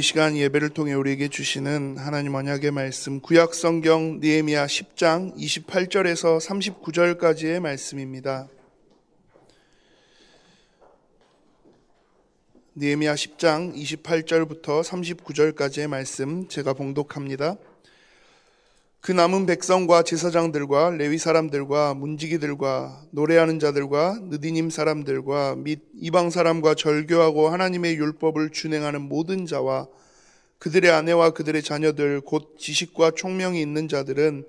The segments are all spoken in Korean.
이 시간 예배를 통해 우리에게 주시는 하나님 언약의 말씀 구약 성경 니에미야 10장 28절에서 39절까지의 말씀입니다. 니에미야 10장 28절부터 39절까지의 말씀 제가 봉독합니다. 그 남은 백성과 제사장들과 레위 사람들과 문지기들과 노래하는 자들과 느디님 사람들과 및 이방 사람과 절교하고 하나님의 율법을 준행하는 모든 자와 그들의 아내와 그들의 자녀들 곧 지식과 총명이 있는 자들은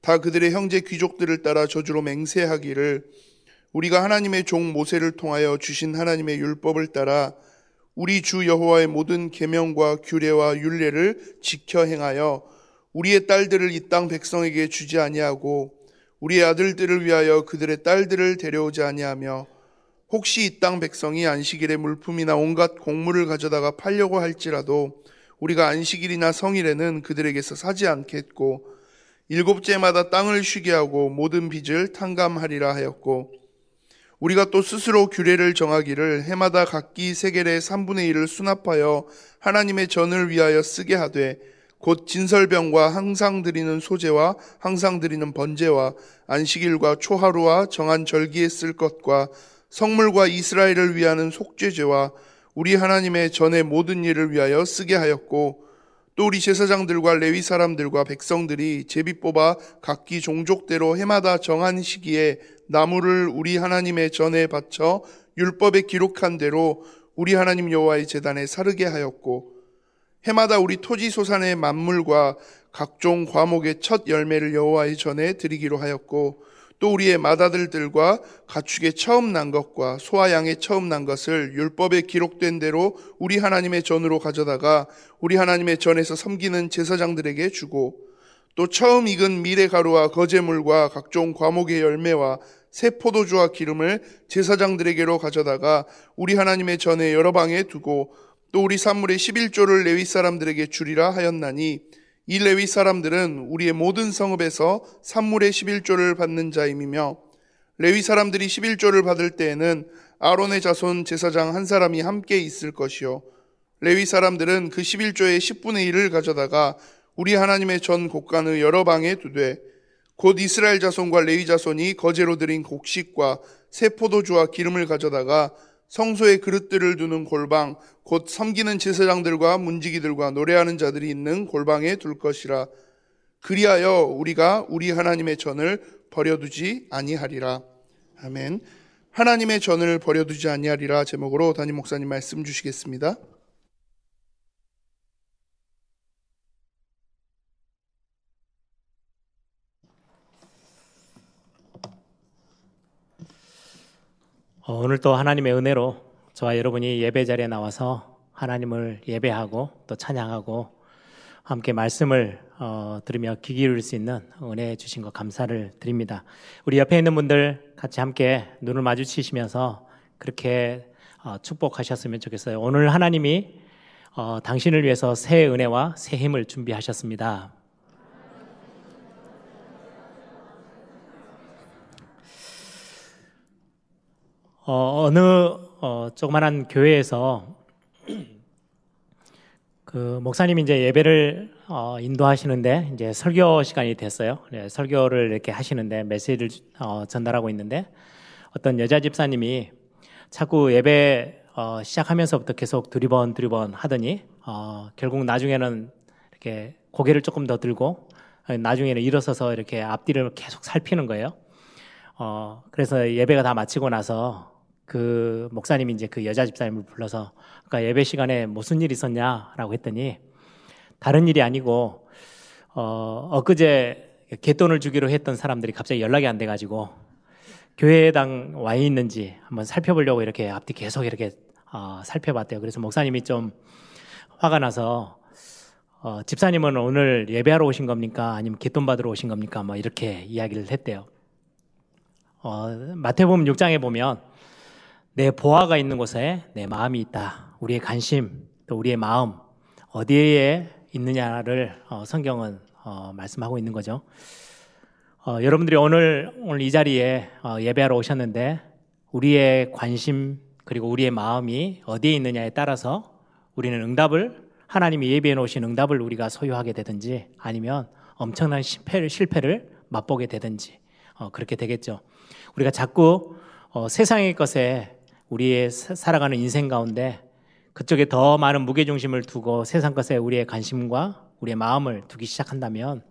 다 그들의 형제 귀족들을 따라 저주로 맹세하기를 우리가 하나님의 종 모세를 통하여 주신 하나님의 율법을 따라 우리 주 여호와의 모든 계명과 규례와 율례를 지켜 행하여 우리의 딸들을 이 땅 백성에게 주지 아니하고 우리의 아들들을 위하여 그들의 딸들을 데려오지 아니하며 혹시 이 땅 백성이 안식일에 물품이나 온갖 곡물을 가져다가 팔려고 할지라도 우리가 안식일이나 성일에는 그들에게서 사지 않겠고 일곱째마다 땅을 쉬게 하고 모든 빚을 탕감하리라 하였고 우리가 또 스스로 규례를 정하기를 해마다 각기 세겔의 3분의 1을 수납하여 하나님의 전을 위하여 쓰게 하되 곧 진설병과 항상 드리는 소재와 항상 드리는 번제와 안식일과 초하루와 정한 절기에 쓸 것과 성물과 이스라엘을 위하는 속죄제와 우리 하나님의 전의 모든 일을 위하여 쓰게 하였고 또 우리 제사장들과 레위 사람들과 백성들이 제비 뽑아 각기 종족대로 해마다 정한 시기에 나무를 우리 하나님의 전에 바쳐 율법에 기록한 대로 우리 하나님 여호와의 제단에 사르게 하였고 해마다 우리 토지 소산의 만물과 각종 과목의 첫 열매를 여호와의 전에 드리기로 하였고 또 우리의 맏아들들과 가축의 처음 난 것과 소와 양의 처음 난 것을 율법에 기록된 대로 우리 하나님의 전으로 가져다가 우리 하나님의 전에서 섬기는 제사장들에게 주고 또 처음 익은 미래 가루와 거제물과 각종 과목의 열매와 새 포도주와 기름을 제사장들에게로 가져다가 우리 하나님의 전에 여러 방에 두고 또 우리 산물의 11조를 레위 사람들에게 주리라 하였나니 이 레위 사람들은 우리의 모든 성읍에서 산물의 11조를 받는 자임이며 레위 사람들이 11조를 받을 때에는 아론의 자손 제사장 한 사람이 함께 있을 것이요. 레위 사람들은 그 11조의 10분의 1을 가져다가 우리 하나님의 전 곡간의 여러 방에 두되 곧 이스라엘 자손과 레위 자손이 거제로 드린 곡식과 새 포도주와 기름을 가져다가 성소에 그릇들을 두는 골방 곧 섬기는 제사장들과 문지기들과 노래하는 자들이 있는 골방에 둘 것이라. 그리하여 우리가 우리 하나님의 전을 버려두지 아니하리라. 아멘. 하나님의 전을 버려두지 아니하리라 제목으로 담임 목사님 말씀 주시겠습니다. 어, 오늘 또 하나님의 은혜로 저와 여러분이 예배 자리에 나와서 하나님을 예배하고 또 찬양하고 함께 말씀을 어, 들으며 귀 기울일 수 있는 은혜 주신 것 감사를 드립니다. 우리 옆에 있는 분들 같이 함께 눈을 마주치시면서 그렇게 어, 축복하셨으면 좋겠어요. 오늘 하나님이 어, 당신을 위해서 새 은혜와 새 힘을 준비하셨습니다. 어, 어느 어, 조그만한 교회에서 그 목사님이 이제 예배를 어, 인도하시는데 이제 설교 시간이 됐어요. 네, 설교를 이렇게 하시는데 메시지를 어, 전달하고 있는데 어떤 여자 집사님이 자꾸 예배 어, 시작하면서부터 계속 두리번 두리번 하더니 어, 결국 나중에는 이렇게 고개를 조금 더 들고 나중에는 일어서서 이렇게 앞뒤를 계속 살피는 거예요. 어, 그래서 예배가 다 마치고 나서 그 목사님이 이제 그 여자 집사님을 불러서 아까 예배 시간에 무슨 일 있었냐라고 했더니 다른 일이 아니고 어 엊그제 갯돈을 주기로 했던 사람들이 갑자기 연락이 안 돼가지고 교회당 와 있는지 한번 살펴보려고 이렇게 앞뒤 계속 이렇게 어, 살펴봤대요. 그래서 목사님이 좀 화가 나서 어, 집사님은 오늘 예배하러 오신 겁니까? 아니면 갯돈 받으러 오신 겁니까? 뭐 이렇게 이야기를 했대요. 어, 마태복음 6장에 보면 내 보아가 있는 곳에 내 마음이 있다. 우리의 관심, 또 우리의 마음, 어디에 있느냐를 어, 성경은 어, 말씀하고 있는 거죠. 어, 여러분들이 오늘, 오늘 이 자리에 어, 예배하러 오셨는데, 우리의 관심, 그리고 우리의 마음이 어디에 있느냐에 따라서 우리는 응답을, 하나님이 예배해 놓으신 응답을 우리가 소유하게 되든지, 아니면 엄청난 실패를, 실패를 맛보게 되든지, 어, 그렇게 되겠죠. 우리가 자꾸 어, 세상의 것에 우리의 살아가는 인생 가운데 그쪽에 더 많은 무게중심을 두고 세상 것에 우리의 관심과 우리의 마음을 두기 시작한다면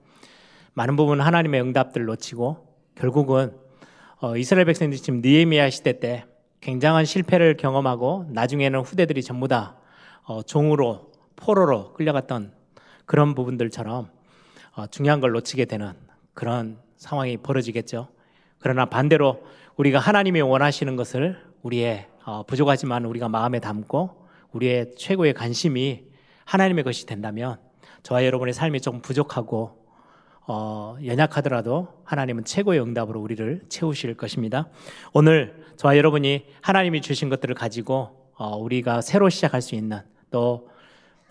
많은 부분 하나님의 응답들을 놓치고 결국은 어, 이스라엘 백성들이 지금 느헤미야 시대 때 굉장한 실패를 경험하고 나중에는 후대들이 전부 다 어, 종으로 포로로 끌려갔던 그런 부분들처럼 어, 중요한 걸 놓치게 되는 그런 상황이 벌어지겠죠. 그러나 반대로 우리가 하나님이 원하시는 것을 우리의 어, 부족하지만 우리가 마음에 담고 우리의 최고의 관심이 하나님의 것이 된다면 저와 여러분의 삶이 조금 부족하고 어, 연약하더라도 하나님은 최고의 응답으로 우리를 채우실 것입니다. 오늘 저와 여러분이 하나님이 주신 것들을 가지고 어, 우리가 새로 시작할 수 있는 또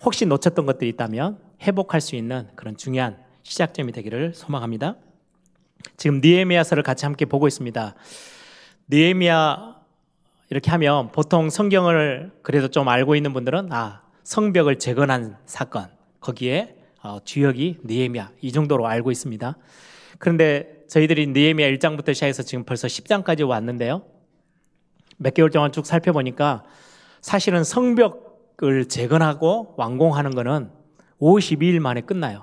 혹시 놓쳤던 것들이 있다면 회복할 수 있는 그런 중요한 시작점이 되기를 소망합니다. 지금 니에미아서를 같이 함께 보고 있습니다. 니에미아 이렇게 하면 보통 성경을 그래도 좀 알고 있는 분들은 아 성벽을 재건한 사건 거기에 어, 주역이 니에미아 이 정도로 알고 있습니다. 그런데 저희들이 니에미아 1장부터 시작해서 지금 벌써 10장까지 왔는데요. 몇 개월 동안 쭉 살펴보니까 사실은 성벽을 재건하고 완공하는 것은 52일 만에 끝나요.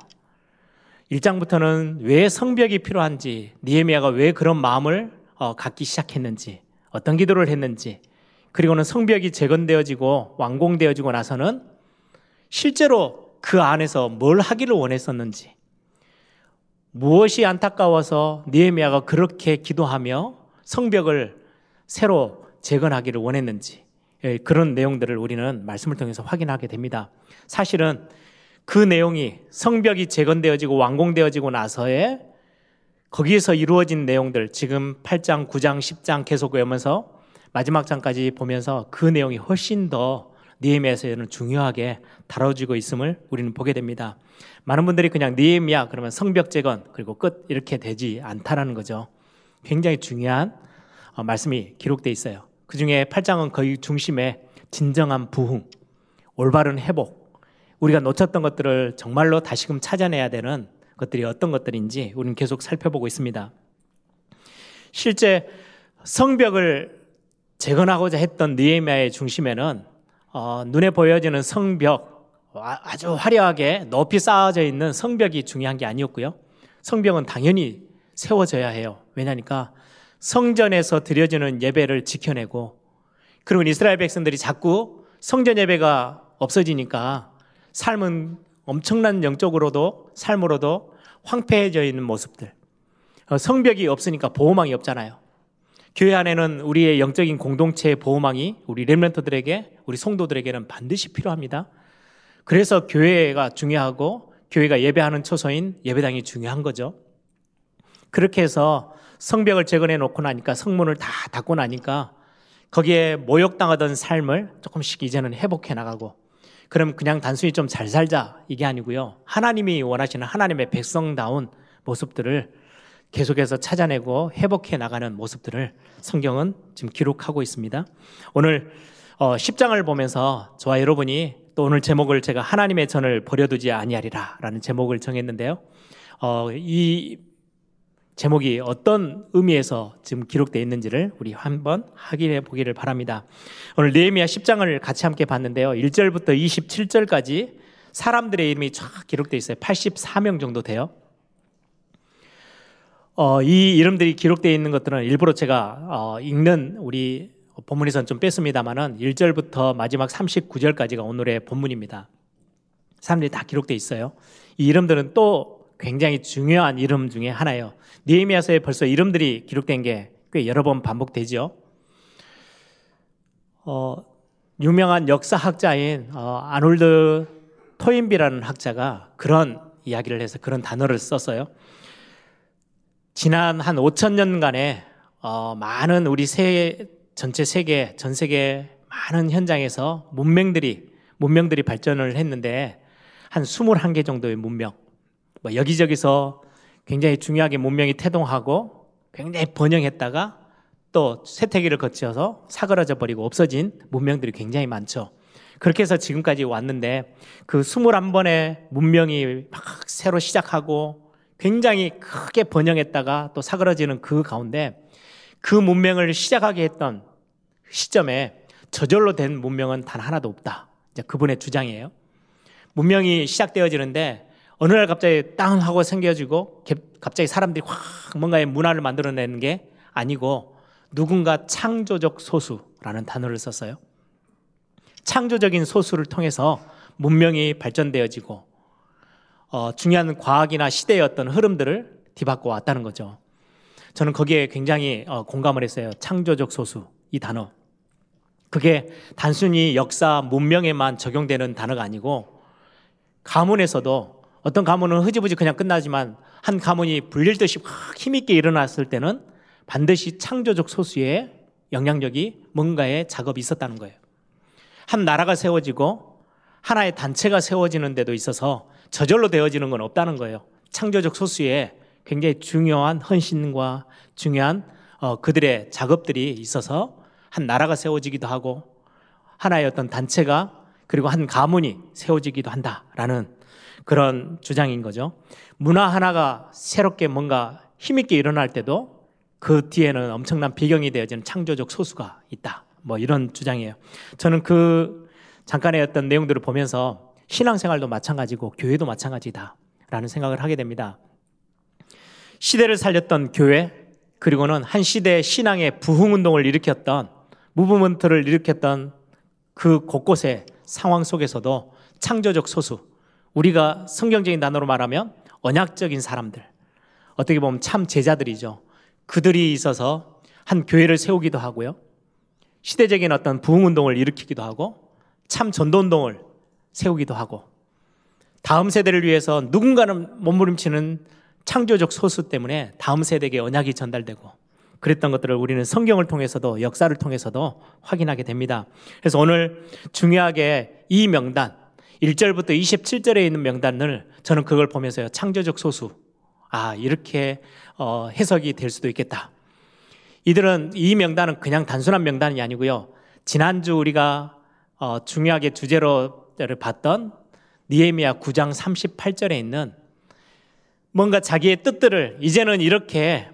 1장부터는 왜 성벽이 필요한지, 니에미아가 왜 그런 마음을 어, 갖기 시작했는지, 어떤 기도를 했는지, 그리고는 성벽이 재건되어지고 완공되어지고 나서는 실제로 그 안에서 뭘 하기를 원했었는지, 무엇이 안타까워서 니에미아가 그렇게 기도하며 성벽을 새로 재건하기를 원했는지 예, 그런 내용들을 우리는 말씀을 통해서 확인하게 됩니다. 사실은 그 내용이 성벽이 재건되어지고 완공되어지고 나서에 거기에서 이루어진 내용들 지금 8장, 9장, 10장 계속 외우면서 마지막 장까지 보면서 그 내용이 훨씬 더 니에미아에서는 중요하게 다뤄지고 있음을 우리는 보게 됩니다. 많은 분들이 그냥 니에미아 그러면 성벽 재건 그리고 끝 이렇게 되지 않다라는 거죠. 굉장히 중요한 어, 말씀이 기록돼 있어요. 그 중에 8장은 거의 중심에 진정한 부흥, 올바른 회복, 우리가 놓쳤던 것들을 정말로 다시금 찾아내야 되는 것들이 어떤 것들인지 우리는 계속 살펴보고 있습니다. 실제 성벽을 재건하고자 했던 느헤미야의 중심에는 어, 눈에 보여지는 성벽 아주 화려하게 높이 쌓아져 있는 성벽이 중요한 게 아니었고요. 성벽은 당연히 세워져야 해요. 왜냐니까 성전에서 드려지는 예배를 지켜내고 그리고 이스라엘 백성들이 자꾸 성전 예배가 없어지니까 삶은 엄청난 영적으로도 삶으로도 황폐해져 있는 모습들. 어, 성벽이 없으니까 보호망이 없잖아요. 교회 안에는 우리의 영적인 공동체의 보호망이 우리 렘런터들에게 우리 성도들에게는 반드시 필요합니다. 그래서 교회가 중요하고 교회가 예배하는 초소인 예배당이 중요한 거죠. 그렇게 해서 성벽을 재건해 놓고 나니까 성문을 다 닫고 나니까 거기에 모욕당하던 삶을 조금씩 이제는 회복해 나가고 그럼 그냥 단순히 좀 잘 살자 이게 아니고요. 하나님이 원하시는 하나님의 백성다운 모습들을 계속해서 찾아내고 회복해 나가는 모습들을 성경은 지금 기록하고 있습니다. 오늘 10장을 어, 보면서 저와 여러분이 또 오늘 제목을 제가 하나님의 전을 버려두지 아니하리라 라는 제목을 정했는데요. 어, 이 제목이 어떤 의미에서 지금 기록되어 있는지를 우리 한번 확인해 보기를 바랍니다. 오늘 네헤미야 10장을 같이 함께 봤는데요. 1절부터 27절까지 사람들의 이름이 쫙 기록되어 있어요. 84명 정도 돼요. 어, 이 이름들이 기록되어 있는 것들은 일부러 제가 어, 읽는 우리 본문에서는 좀 뺐습니다만은 1절부터 마지막 39절까지가 오늘의 본문입니다. 사람들이 다 기록되어 있어요. 이 이름들은 또 굉장히 중요한 이름 중에 하나예요. 니에미아서에 벌써 이름들이 기록된 게 꽤 여러 번 반복되죠. 어, 유명한 역사학자인 어, 아놀드 토인비라는 학자가 그런 이야기를 해서 그런 단어를 썼어요. 지난 한 5천 년간에 어, 많은 우리 세 전체 세계 전 세계 많은 현장에서 문명들이 문명들이 발전을 했는데 한 21개 정도의 문명 뭐 여기저기서 굉장히 중요하게 문명이 태동하고 굉장히 번영했다가 또 쇠퇴기를 거쳐서 사그라져 버리고 없어진 문명들이 굉장히 많죠. 그렇게 해서 지금까지 왔는데 그 21번의 문명이 막 새로 시작하고 굉장히 크게 번영했다가 또 사그라지는 그 가운데 그 문명을 시작하게 했던 시점에 저절로 된 문명은 단 하나도 없다. 이제 그분의 주장이에요. 문명이 시작되어지는데 어느 날 갑자기 땅 하고 생겨지고 갑자기 사람들이 확 뭔가의 문화를 만들어내는 게 아니고 누군가 창조적 소수라는 단어를 썼어요. 창조적인 소수를 통해서 문명이 발전되어지고 어, 중요한 과학이나 시대의 어떤 흐름들을 뒤바꿔 왔다는 거죠. 저는 거기에 굉장히 어, 공감을 했어요. 창조적 소수 이 단어. 그게 단순히 역사 문명에만 적용되는 단어가 아니고 가문에서도 어떤 가문은 흐지부지 그냥 끝나지만 한 가문이 불릴 듯이 확 힘있게 일어났을 때는 반드시 창조적 소수의 영향력이 뭔가의 작업이 있었다는 거예요. 한 나라가 세워지고 하나의 단체가 세워지는 데도 있어서 저절로 되어지는 건 없다는 거예요. 창조적 소수의 굉장히 중요한 헌신과 중요한 어, 그들의 작업들이 있어서 한 나라가 세워지기도 하고 하나의 어떤 단체가 그리고 한 가문이 세워지기도 한다라는 그런 주장인 거죠. 문화 하나가 새롭게 뭔가 힘있게 일어날 때도 그 뒤에는 엄청난 배경이 되어지는 창조적 소수가 있다. 뭐 이런 주장이에요. 저는 그 잠깐의 어떤 내용들을 보면서 신앙생활도 마찬가지고 교회도 마찬가지다 라는 생각을 하게 됩니다. 시대를 살렸던 교회 그리고는 한 시대의 신앙의 부흥 운동을 일으켰던 무브먼트를 일으켰던 그 곳곳의 상황 속에서도 창조적 소수 우리가 성경적인 단어로 말하면 언약적인 사람들 어떻게 보면 참 제자들이죠. 그들이 있어서 한 교회를 세우기도 하고요. 시대적인 어떤 부흥 운동을 일으키기도 하고 참 전도 운동을 세우기도 하고 다음 세대를 위해서 누군가는 몸부림치는 창조적 소수 때문에 다음 세대에게 언약이 전달되고 그랬던 것들을 우리는 성경을 통해서도 역사를 통해서도 확인하게 됩니다. 그래서 오늘 중요하게 이 명단 1절부터 27절에 있는 명단을 저는 그걸 보면서요. 창조적 소수. 아, 이렇게 어, 해석이 될 수도 있겠다. 이들은 이 명단은 그냥 단순한 명단이 아니고요. 지난주 우리가 어, 중요하게 주제로 봤던 니에미야 9장 38절에 있는 뭔가 자기의 뜻들을 이제는 이렇게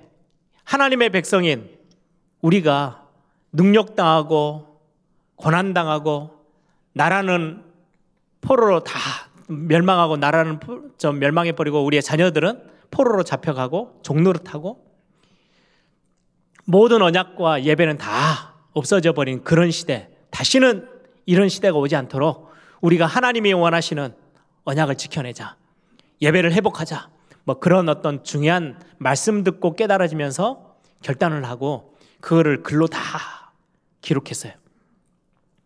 하나님의 백성인 우리가 능력당하고 고난당하고 나라는 포로로 다 멸망하고 나라는 좀 멸망해 버리고 우리의 자녀들은 포로로 잡혀가고 종노릇하고 모든 언약과 예배는 다 없어져 버린 그런 시대 다시는 이런 시대가 오지 않도록 우리가 하나님이 원하시는 언약을 지켜내자 예배를 회복하자 뭐 그런 어떤 중요한 말씀 듣고 깨달아지면서 결단을 하고 그거를 글로 다 기록했어요.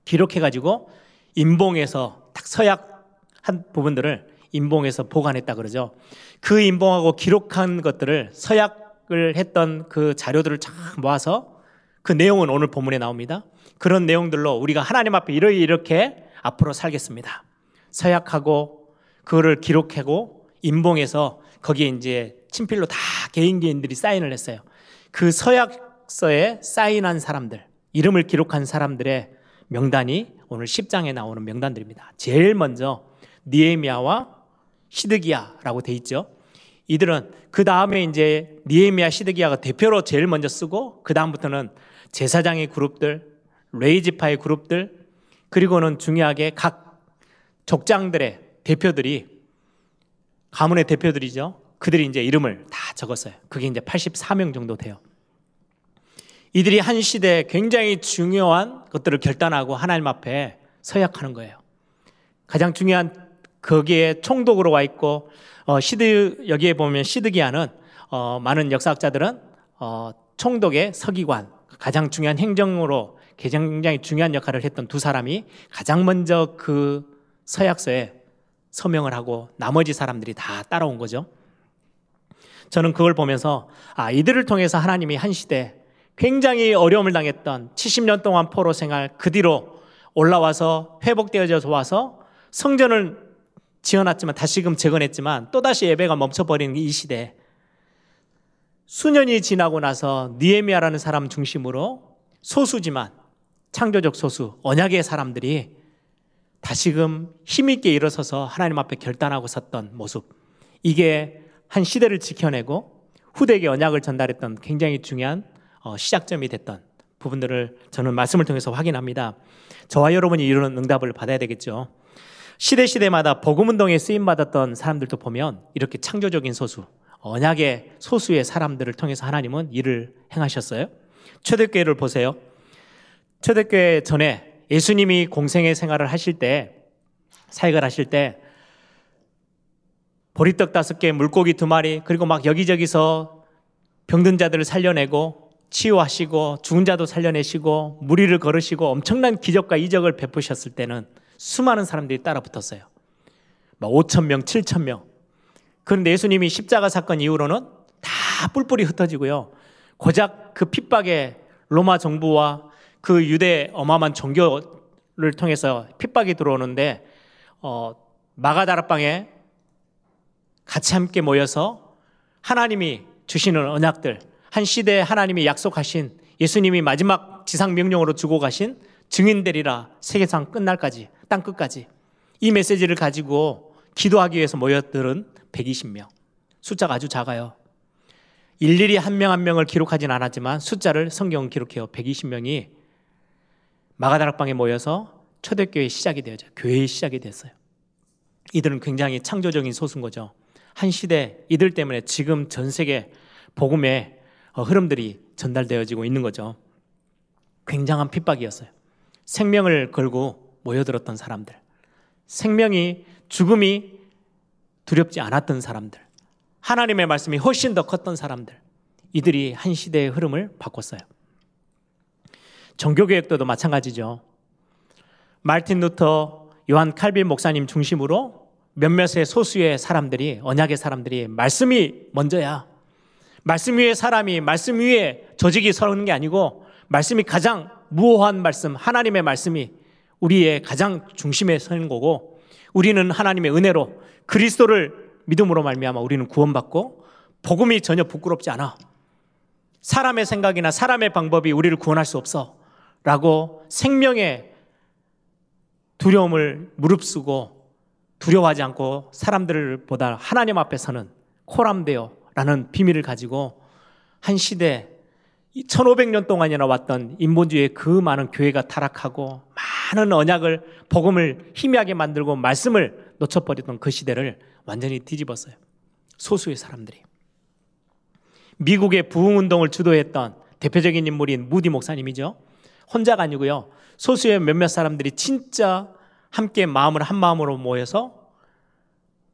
기록해가지고 인봉에서 딱 서약 한 부분들을 인봉에서 보관했다 그러죠. 그 인봉하고 기록한 것들을 서약을 했던 그 자료들을 쫙 모아서 그 내용은 오늘 본문에 나옵니다. 그런 내용들로 우리가 하나님 앞에 이렇게 이렇게 앞으로 살겠습니다. 서약하고 그거를 기록하고 인봉해서 거기에 이제 친필로 다 개인 개인들이 사인을 했어요. 그 서약서에 사인한 사람들, 이름을 기록한 사람들의 명단이 오늘 10장에 나오는 명단들입니다. 제일 먼저 니에미아와 시드기야라고 돼 있죠. 이들은 그 다음에 이제 니에미아 시드기야가 대표로 제일 먼저 쓰고 그 다음부터는 제사장의 그룹들, 레이지파의 그룹들, 그리고는 중요하게 각 족장들의 대표들이 가문의 대표들이죠. 그들이 이제 이름을 다 적었어요. 그게 이제 84명 정도 돼요. 이들이 한 시대에 굉장히 중요한 것들을 결단하고 하나님 앞에 서약하는 거예요. 가장 중요한 거기에 총독으로 와 있고 어, 시드 여기에 보면 시드기야는 어, 많은 역사학자들은 어, 총독의 서기관 가장 중요한 행정으로 굉장히 중요한 역할을 했던 두 사람이 가장 먼저 그 서약서에 서명을 하고 나머지 사람들이 다 따라온 거죠. 저는 그걸 보면서 아, 이들을 통해서 하나님이 한 시대 굉장히 어려움을 당했던 70년 동안 포로 생활 그 뒤로 올라와서 회복되어져 와서 성전을 지어놨지만 다시금 재건했지만 또다시 예배가 멈춰버리는 이 시대 수년이 지나고 나서 니에미아라는 사람 중심으로 소수지만 창조적 소수 언약의 사람들이 다시금 힘있게 일어서서 하나님 앞에 결단하고 섰던 모습. 이게 한 시대를 지켜내고 후대에게 언약을 전달했던 굉장히 중요한 어, 시작점이 됐던 부분들을 저는 말씀을 통해서 확인합니다. 저와 여러분이 이런 응답을 받아야 되겠죠. 시대 시대마다 복음 운동에 쓰임 받았던 사람들도 보면 이렇게 창조적인 소수, 언약의 소수의 사람들을 통해서 하나님은 일을 행하셨어요. 초대교회를 보세요. 초대교회 전에 예수님이 공생의 생활을 하실 때 사역을 하실 때 보리떡 다섯 개, 물고기 두 마리, 그리고 막 여기저기서 병든 자들을 살려내고 치유하시고 죽은 자도 살려내시고 무리를 걸으시고 엄청난 기적과 이적을 베푸셨을 때는 수많은 사람들이 따라 붙었어요. 막 5천 명, 7천 명. 그런데 예수님이 십자가 사건 이후로는 다 뿔뿔이 흩어지고요. 고작 그 핍박에 로마 정부와 그 유대 어마어마한 종교를 통해서 핍박이 들어오는데 어, 마가다락방에 같이 함께 모여서 하나님이 주시는 언약들, 한 시대에 하나님이 약속하신 예수님이 마지막 지상 명령으로 주고 가신 증인되리라 세계상 끝날까지 땅 끝까지 이 메시지를 가지고 기도하기 위해서 모였들은 120명. 숫자가 아주 작아요. 일일이 한 명 한 명을 기록하진 않았지만 숫자를 성경 기록해요. 120명이 마가다락방에 모여서 초대교회 시작이 되어져 교회의 시작이 됐어요. 이들은 굉장히 창조적인 소수인 거죠. 한 시대 이들 때문에 지금 전 세계 복음의 흐름들이 전달되어지고 있는 거죠. 굉장한 핍박이었어요. 생명을 걸고 모여들었던 사람들. 생명이 죽음이 두렵지 않았던 사람들. 하나님의 말씀이 훨씬 더 컸던 사람들. 이들이 한 시대의 흐름을 바꿨어요. 종교개혁도 마찬가지죠. 말틴 루터, 요한 칼빈 목사님 중심으로 몇몇의 소수의 사람들이, 언약의 사람들이 말씀이 먼저야. 말씀 위에 사람이, 말씀 위에 조직이 서는 게 아니고, 말씀이 가장 무호한 말씀, 하나님의 말씀이 우리의 가장 중심에 서는 거고, 우리는 하나님의 은혜로 그리스도를 믿음으로 말미암아 우리는 구원받고 복음이 전혀 부끄럽지 않아. 사람의 생각이나 사람의 방법이 우리를 구원할 수 없어. 라고 생명의 두려움을 무릅쓰고 두려워하지 않고 사람들보다 하나님 앞에서는 코람되어 라는 비밀을 가지고 한 시대 1500년 동안이나 왔던 인본주의의 그 많은 교회가 타락하고 많은 언약을 복음을 희미하게 만들고 말씀을 놓쳐버렸던 그 시대를 완전히 뒤집었어요. 소수의 사람들이. 미국의 부흥 운동을 주도했던 대표적인 인물인 무디 목사님이죠. 혼자가 아니고요. 소수의 몇몇 사람들이 진짜 함께 마음을 한 마음으로 모여서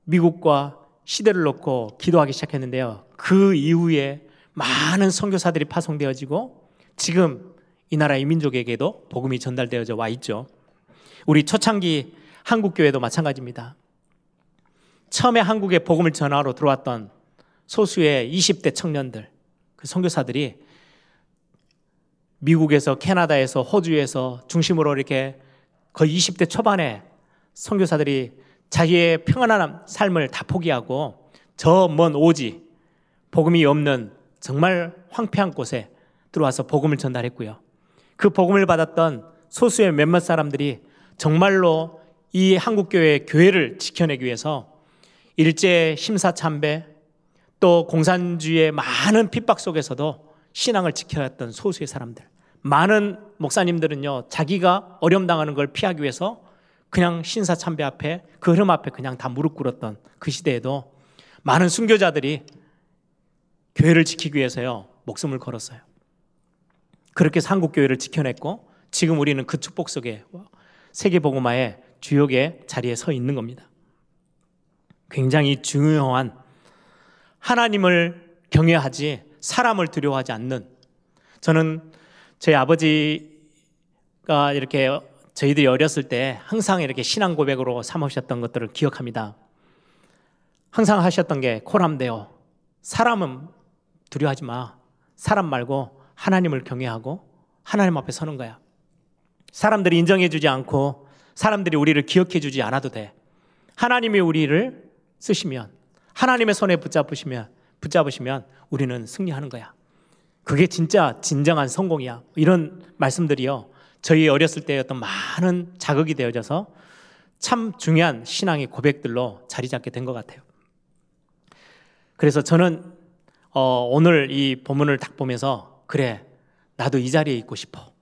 미국과 시대를 놓고 기도하기 시작했는데요. 그 이후에 많은 선교사들이 파송되어지고 지금 이 나라 이민족에게도 복음이 전달되어져 와 있죠. 우리 초창기 한국 교회도 마찬가지입니다. 처음에 한국에 복음을 전하러 들어왔던 소수의 20대 청년들, 그 선교사들이 미국에서 캐나다에서 호주에서 중심으로 이렇게 거의 20대 초반에 선교사들이 자기의 평안한 삶을 다 포기하고 저 먼 오지 복음이 없는 정말 황폐한 곳에 들어와서 복음을 전달했고요. 그 복음을 받았던 소수의 몇몇 사람들이 정말로 이 한국교회 교회를 지켜내기 위해서 일제 심사참배 또 공산주의의 많은 핍박 속에서도 신앙을 지켜왔던 소수의 사람들. 많은 목사님들은요, 자기가 어려움 당하는 걸 피하기 위해서 그냥 신사 참배 앞에 그 흐름 앞에 그냥 다 무릎 꿇었던 그 시대에도 많은 순교자들이 교회를 지키기 위해서요, 목숨을 걸었어요. 그렇게 한국 교회를 지켜냈고 지금 우리는 그 축복 속에 세계 복음화의 주역의 자리에 서 있는 겁니다. 굉장히 중요한 하나님을 경외하지 사람을 두려워하지 않는 저는 저희 아버지가 이렇게 저희들이 어렸을 때 항상 이렇게 신앙 고백으로 삼으셨던 것들을 기억합니다. 항상 하셨던 게 코람데요. 사람은 두려워하지 마. 사람 말고 하나님을 경외하고 하나님 앞에 서는 거야. 사람들이 인정해 주지 않고 사람들이 우리를 기억해 주지 않아도 돼. 하나님이 우리를 쓰시면 하나님의 손에 붙잡으시면 붙잡으시면 우리는 승리하는 거야. 그게 진짜 진정한 성공이야. 이런 말씀들이요. 저희 어렸을 때 어떤 많은 자극이 되어져서 참 중요한 신앙의 고백들로 자리 잡게 된 것 같아요. 그래서 저는 어, 오늘 이 본문을 딱 보면서 그래 나도 이 자리에 있고 싶어.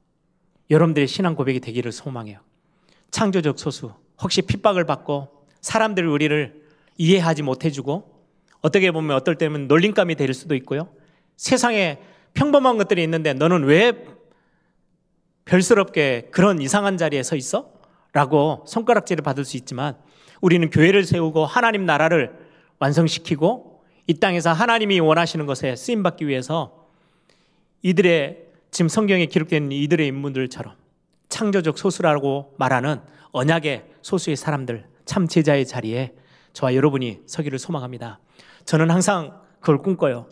여러분들의 신앙 고백이 되기를 소망해요. 창조적 소수 혹시 핍박을 받고 사람들이 우리를 이해하지 못해주고 어떻게 보면 어떨 때는 놀림감이 될 수도 있고요. 세상에 평범한 것들이 있는데 너는 왜 별스럽게 그런 이상한 자리에 서 있어? 라고 손가락질을 받을 수 있지만 우리는 교회를 세우고 하나님 나라를 완성시키고 이 땅에서 하나님이 원하시는 것에 쓰임 받기 위해서 이들의 지금 성경에 기록된 이들의 인물들처럼 창조적 소수라고 말하는 언약의 소수의 사람들 참 제자의 자리에 저와 여러분이 서기를 소망합니다. 저는 항상 그걸 꿈꿔요.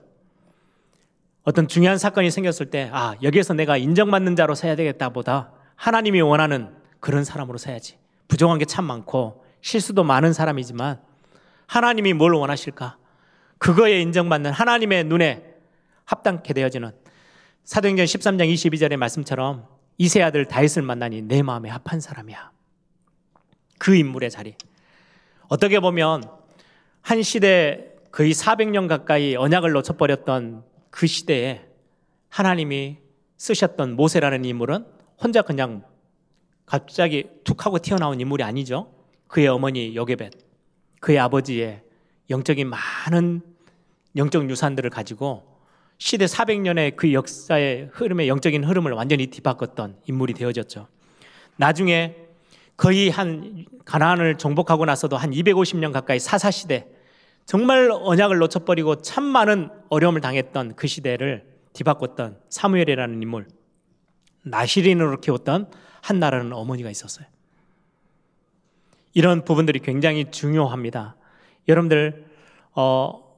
어떤 중요한 사건이 생겼을 때, 아, 여기에서 내가 인정받는 자로 서야 되겠다 보다 하나님이 원하는 그런 사람으로 서야지. 부정한 게 참 많고 실수도 많은 사람이지만 하나님이 뭘 원하실까? 그거에 인정받는 하나님의 눈에 합당케 되어지는 사도행전 13장 22절의 말씀처럼 이세 아들 다윗을 만나니 내 마음에 합한 사람이야. 그 인물의 자리. 어떻게 보면 한 시대 거의 400년 가까이 언약을 놓쳐버렸던 그 시대에 하나님이 쓰셨던 모세라는 인물은 혼자 그냥 갑자기 툭 하고 튀어나온 인물이 아니죠. 그의 어머니 요게벳, 그의 아버지의 영적인 많은 영적 유산들을 가지고 시대 400년의 그 역사의 흐름의 영적인 흐름을 완전히 뒤바꿨던 인물이 되어졌죠. 나중에 거의 한 가나안을 정복하고 나서도 한 250년 가까이 사사 시대 정말 언약을 놓쳐버리고 참 많은 어려움을 당했던 그 시대를 뒤바꿨던 사무엘이라는 인물 나시린으로 키웠던 한나라는 어머니가 있었어요. 이런 부분들이 굉장히 중요합니다. 여러분들 어,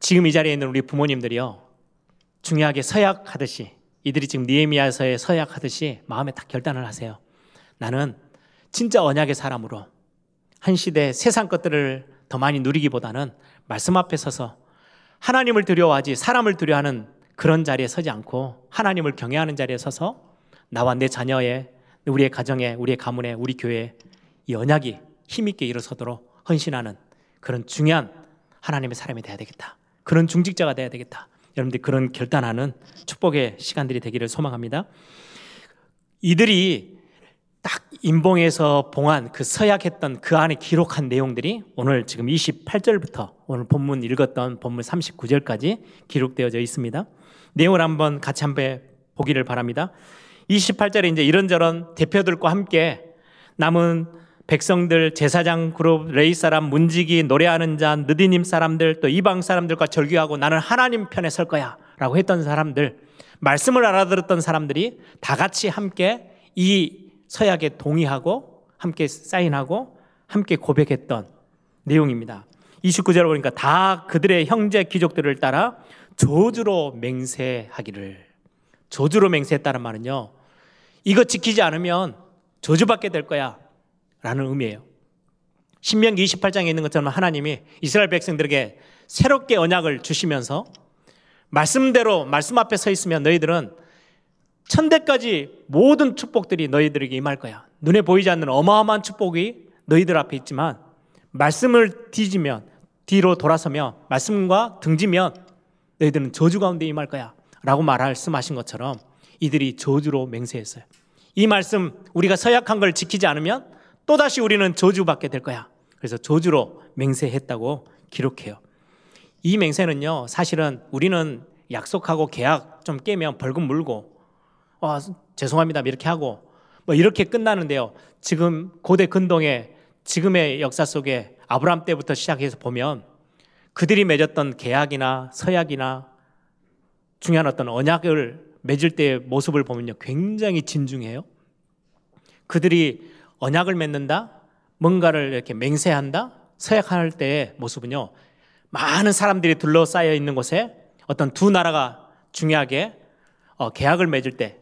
지금 이 자리에 있는 우리 부모님들이요 중요하게 서약하듯이 이들이 지금 니에미아서에 서약하듯이 마음에 딱 결단을 하세요. 나는 진짜 언약의 사람으로 한 시대 세상 것들을 더 많이 누리기보다는 말씀 앞에 서서 하나님을 두려워하지 사람을 두려워하는 그런 자리에 서지 않고 하나님을 경외하는 자리에 서서 나와 내 자녀의 우리의 가정에 우리의 가문에 우리 교회에 이 언약이 힘있게 일어서도록 헌신하는 그런 중요한 하나님의 사람이 돼야 되겠다. 그런 중직자가 돼야 되겠다. 여러분들 그런 결단하는 축복의 시간들이 되기를 소망합니다. 이들이 딱 인봉에서 봉한 그 서약했던 그 안에 기록한 내용들이 오늘 지금 28절부터 오늘 본문 읽었던 본문 39절까지 기록되어져 있습니다. 내용을 한번 같이 한번 보기를 바랍니다. 28절에 이제 이런저런 대표들과 함께 남은 백성들, 제사장 그룹, 레이 사람, 문지기, 노래하는 자, 느디님 사람들, 또 이방 사람들과 절규하고 나는 하나님 편에 설 거야. 라고 했던 사람들, 말씀을 알아들었던 사람들이 다 같이 함께 이 서약에 동의하고 함께 사인하고 함께 고백했던 내용입니다. 29절을 보니까 다 그들의 형제 귀족들을 따라 저주로 맹세하기를. 저주로 맹세했다는 말은요. 이거 지키지 않으면 저주받게 될 거야. 라는 의미예요. 신명기 28장에 있는 것처럼 하나님이 이스라엘 백성들에게 새롭게 언약을 주시면서 말씀대로 말씀 앞에 서 있으면 너희들은 천대까지 모든 축복들이 너희들에게 임할 거야. 눈에 보이지 않는 어마어마한 축복이 너희들 앞에 있지만 말씀을 뒤지면 뒤로 돌아서면 말씀과 등지면 너희들은 저주 가운데 임할 거야. 라고 말씀하신 것처럼 이들이 저주로 맹세했어요. 이 말씀 우리가 서약한 걸 지키지 않으면 또다시 우리는 저주받게 될 거야. 그래서 저주로 맹세했다고 기록해요. 이 맹세는요, 사실은 우리는 약속하고 계약 좀 깨면 벌금 물고, 어, 죄송합니다. 이렇게 하고, 뭐 이렇게 끝나는데요. 지금 고대 근동의 지금의 역사 속에 아브라함 때부터 시작해서 보면 그들이 맺었던 계약이나 서약이나 중요한 어떤 언약을 맺을 때의 모습을 보면요. 굉장히 진중해요. 그들이 언약을 맺는다, 뭔가를 이렇게 맹세한다, 서약할 때의 모습은요, 많은 사람들이 둘러싸여 있는 곳에 어떤 두 나라가 중요하게 어, 계약을 맺을 때,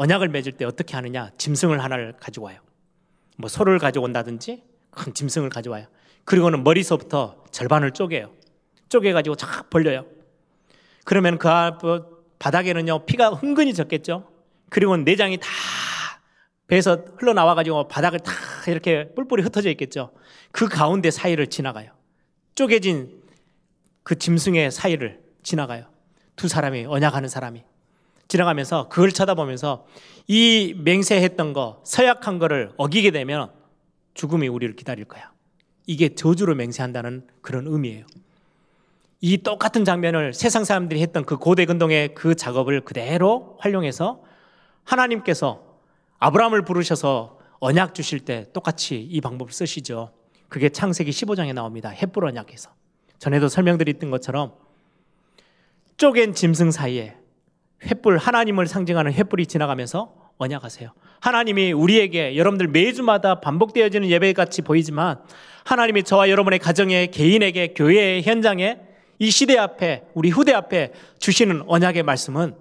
언약을 맺을 때 어떻게 하느냐? 짐승을 하나를 가지고 와요. 뭐 소를 가지고 온다든지 큰 짐승을 가져와요. 그리고는 머리서부터 절반을 쪼개요. 쪼개가지고 쫙 벌려요. 그러면 그 바닥에는요, 피가 흥건히 졌겠죠? 그리고 내장이 다 배에서 흘러나와가지고 바닥을 다 이렇게 뿔뿔이 흩어져 있겠죠. 그 가운데 사이를 지나가요. 쪼개진 그 짐승의 사이를 지나가요. 두 사람이, 언약하는 사람이. 지나가면서 그걸 쳐다보면서 이 맹세했던 거, 서약한 거를 어기게 되면 죽음이 우리를 기다릴 거야. 이게 저주로 맹세한다는 그런 의미예요. 이 똑같은 장면을 세상 사람들이 했던 그 고대 근동의 그 작업을 그대로 활용해서 하나님께서 아브라함을 부르셔서 언약 주실 때 똑같이 이 방법을 쓰시죠. 그게 창세기 15장에 나옵니다. 햇불 언약에서. 전에도 설명드렸던 것처럼 쪼갠 짐승 사이에 횃불 하나님을 상징하는 횃불이 지나가면서 언약하세요. 하나님이 우리에게 여러분들 매주마다 반복되어지는 예배 같이 보이지만 하나님이 저와 여러분의 가정에 개인에게 교회의 현장에 이 시대 앞에 우리 후대 앞에 주시는 언약의 말씀은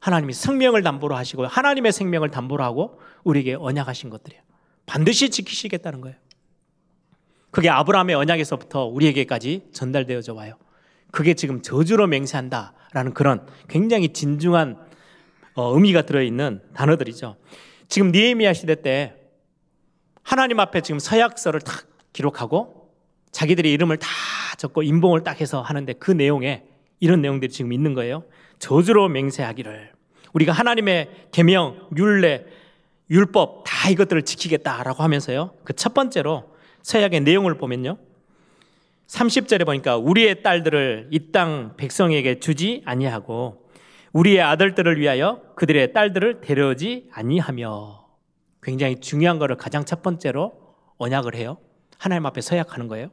하나님이 생명을 담보로 하시고 하나님의 생명을 담보로 하고 우리에게 언약하신 것들이에요. 반드시 지키시겠다는 거예요. 그게 아브라함의 언약에서부터 우리에게까지 전달되어져 와요. 그게 지금 저주로 맹세한다 라는 그런 굉장히 진중한 어, 의미가 들어있는 단어들이죠. 지금 니에미아 시대 때 하나님 앞에 지금 서약서를 탁 기록하고 자기들의 이름을 다 적고 인봉을 딱 해서 하는데 그 내용에 이런 내용들이 지금 있는 거예요. 저주로 맹세하기를 우리가 하나님의 계명, 율례, 율법 다 이것들을 지키겠다라고 하면서요. 그 첫 번째로 서약의 내용을 보면요. 30절에 보니까 우리의 딸들을 이 땅 백성에게 주지 아니하고 우리의 아들들을 위하여 그들의 딸들을 데려오지 아니하며 굉장히 중요한 거를 가장 첫 번째로 언약을 해요. 하나님 앞에 서약하는 거예요.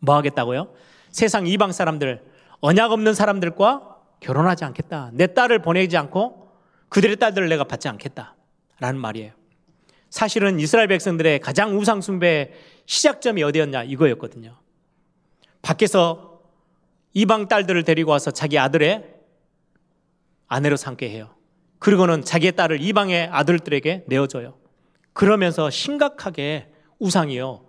뭐 하겠다고요? 세상 이방 사람들, 언약 없는 사람들과 결혼하지 않겠다. 내 딸을 보내지 않고 그들의 딸들을 내가 받지 않겠다. 라는 말이에요. 사실은 이스라엘 백성들의 가장 우상숭배 시작점이 어디였냐 이거였거든요. 밖에서 이방 딸들을 데리고 와서 자기 아들의 아내로 삼게 해요. 그리고는 자기의 딸을 이방의 아들들에게 내어줘요. 그러면서 심각하게 우상이요.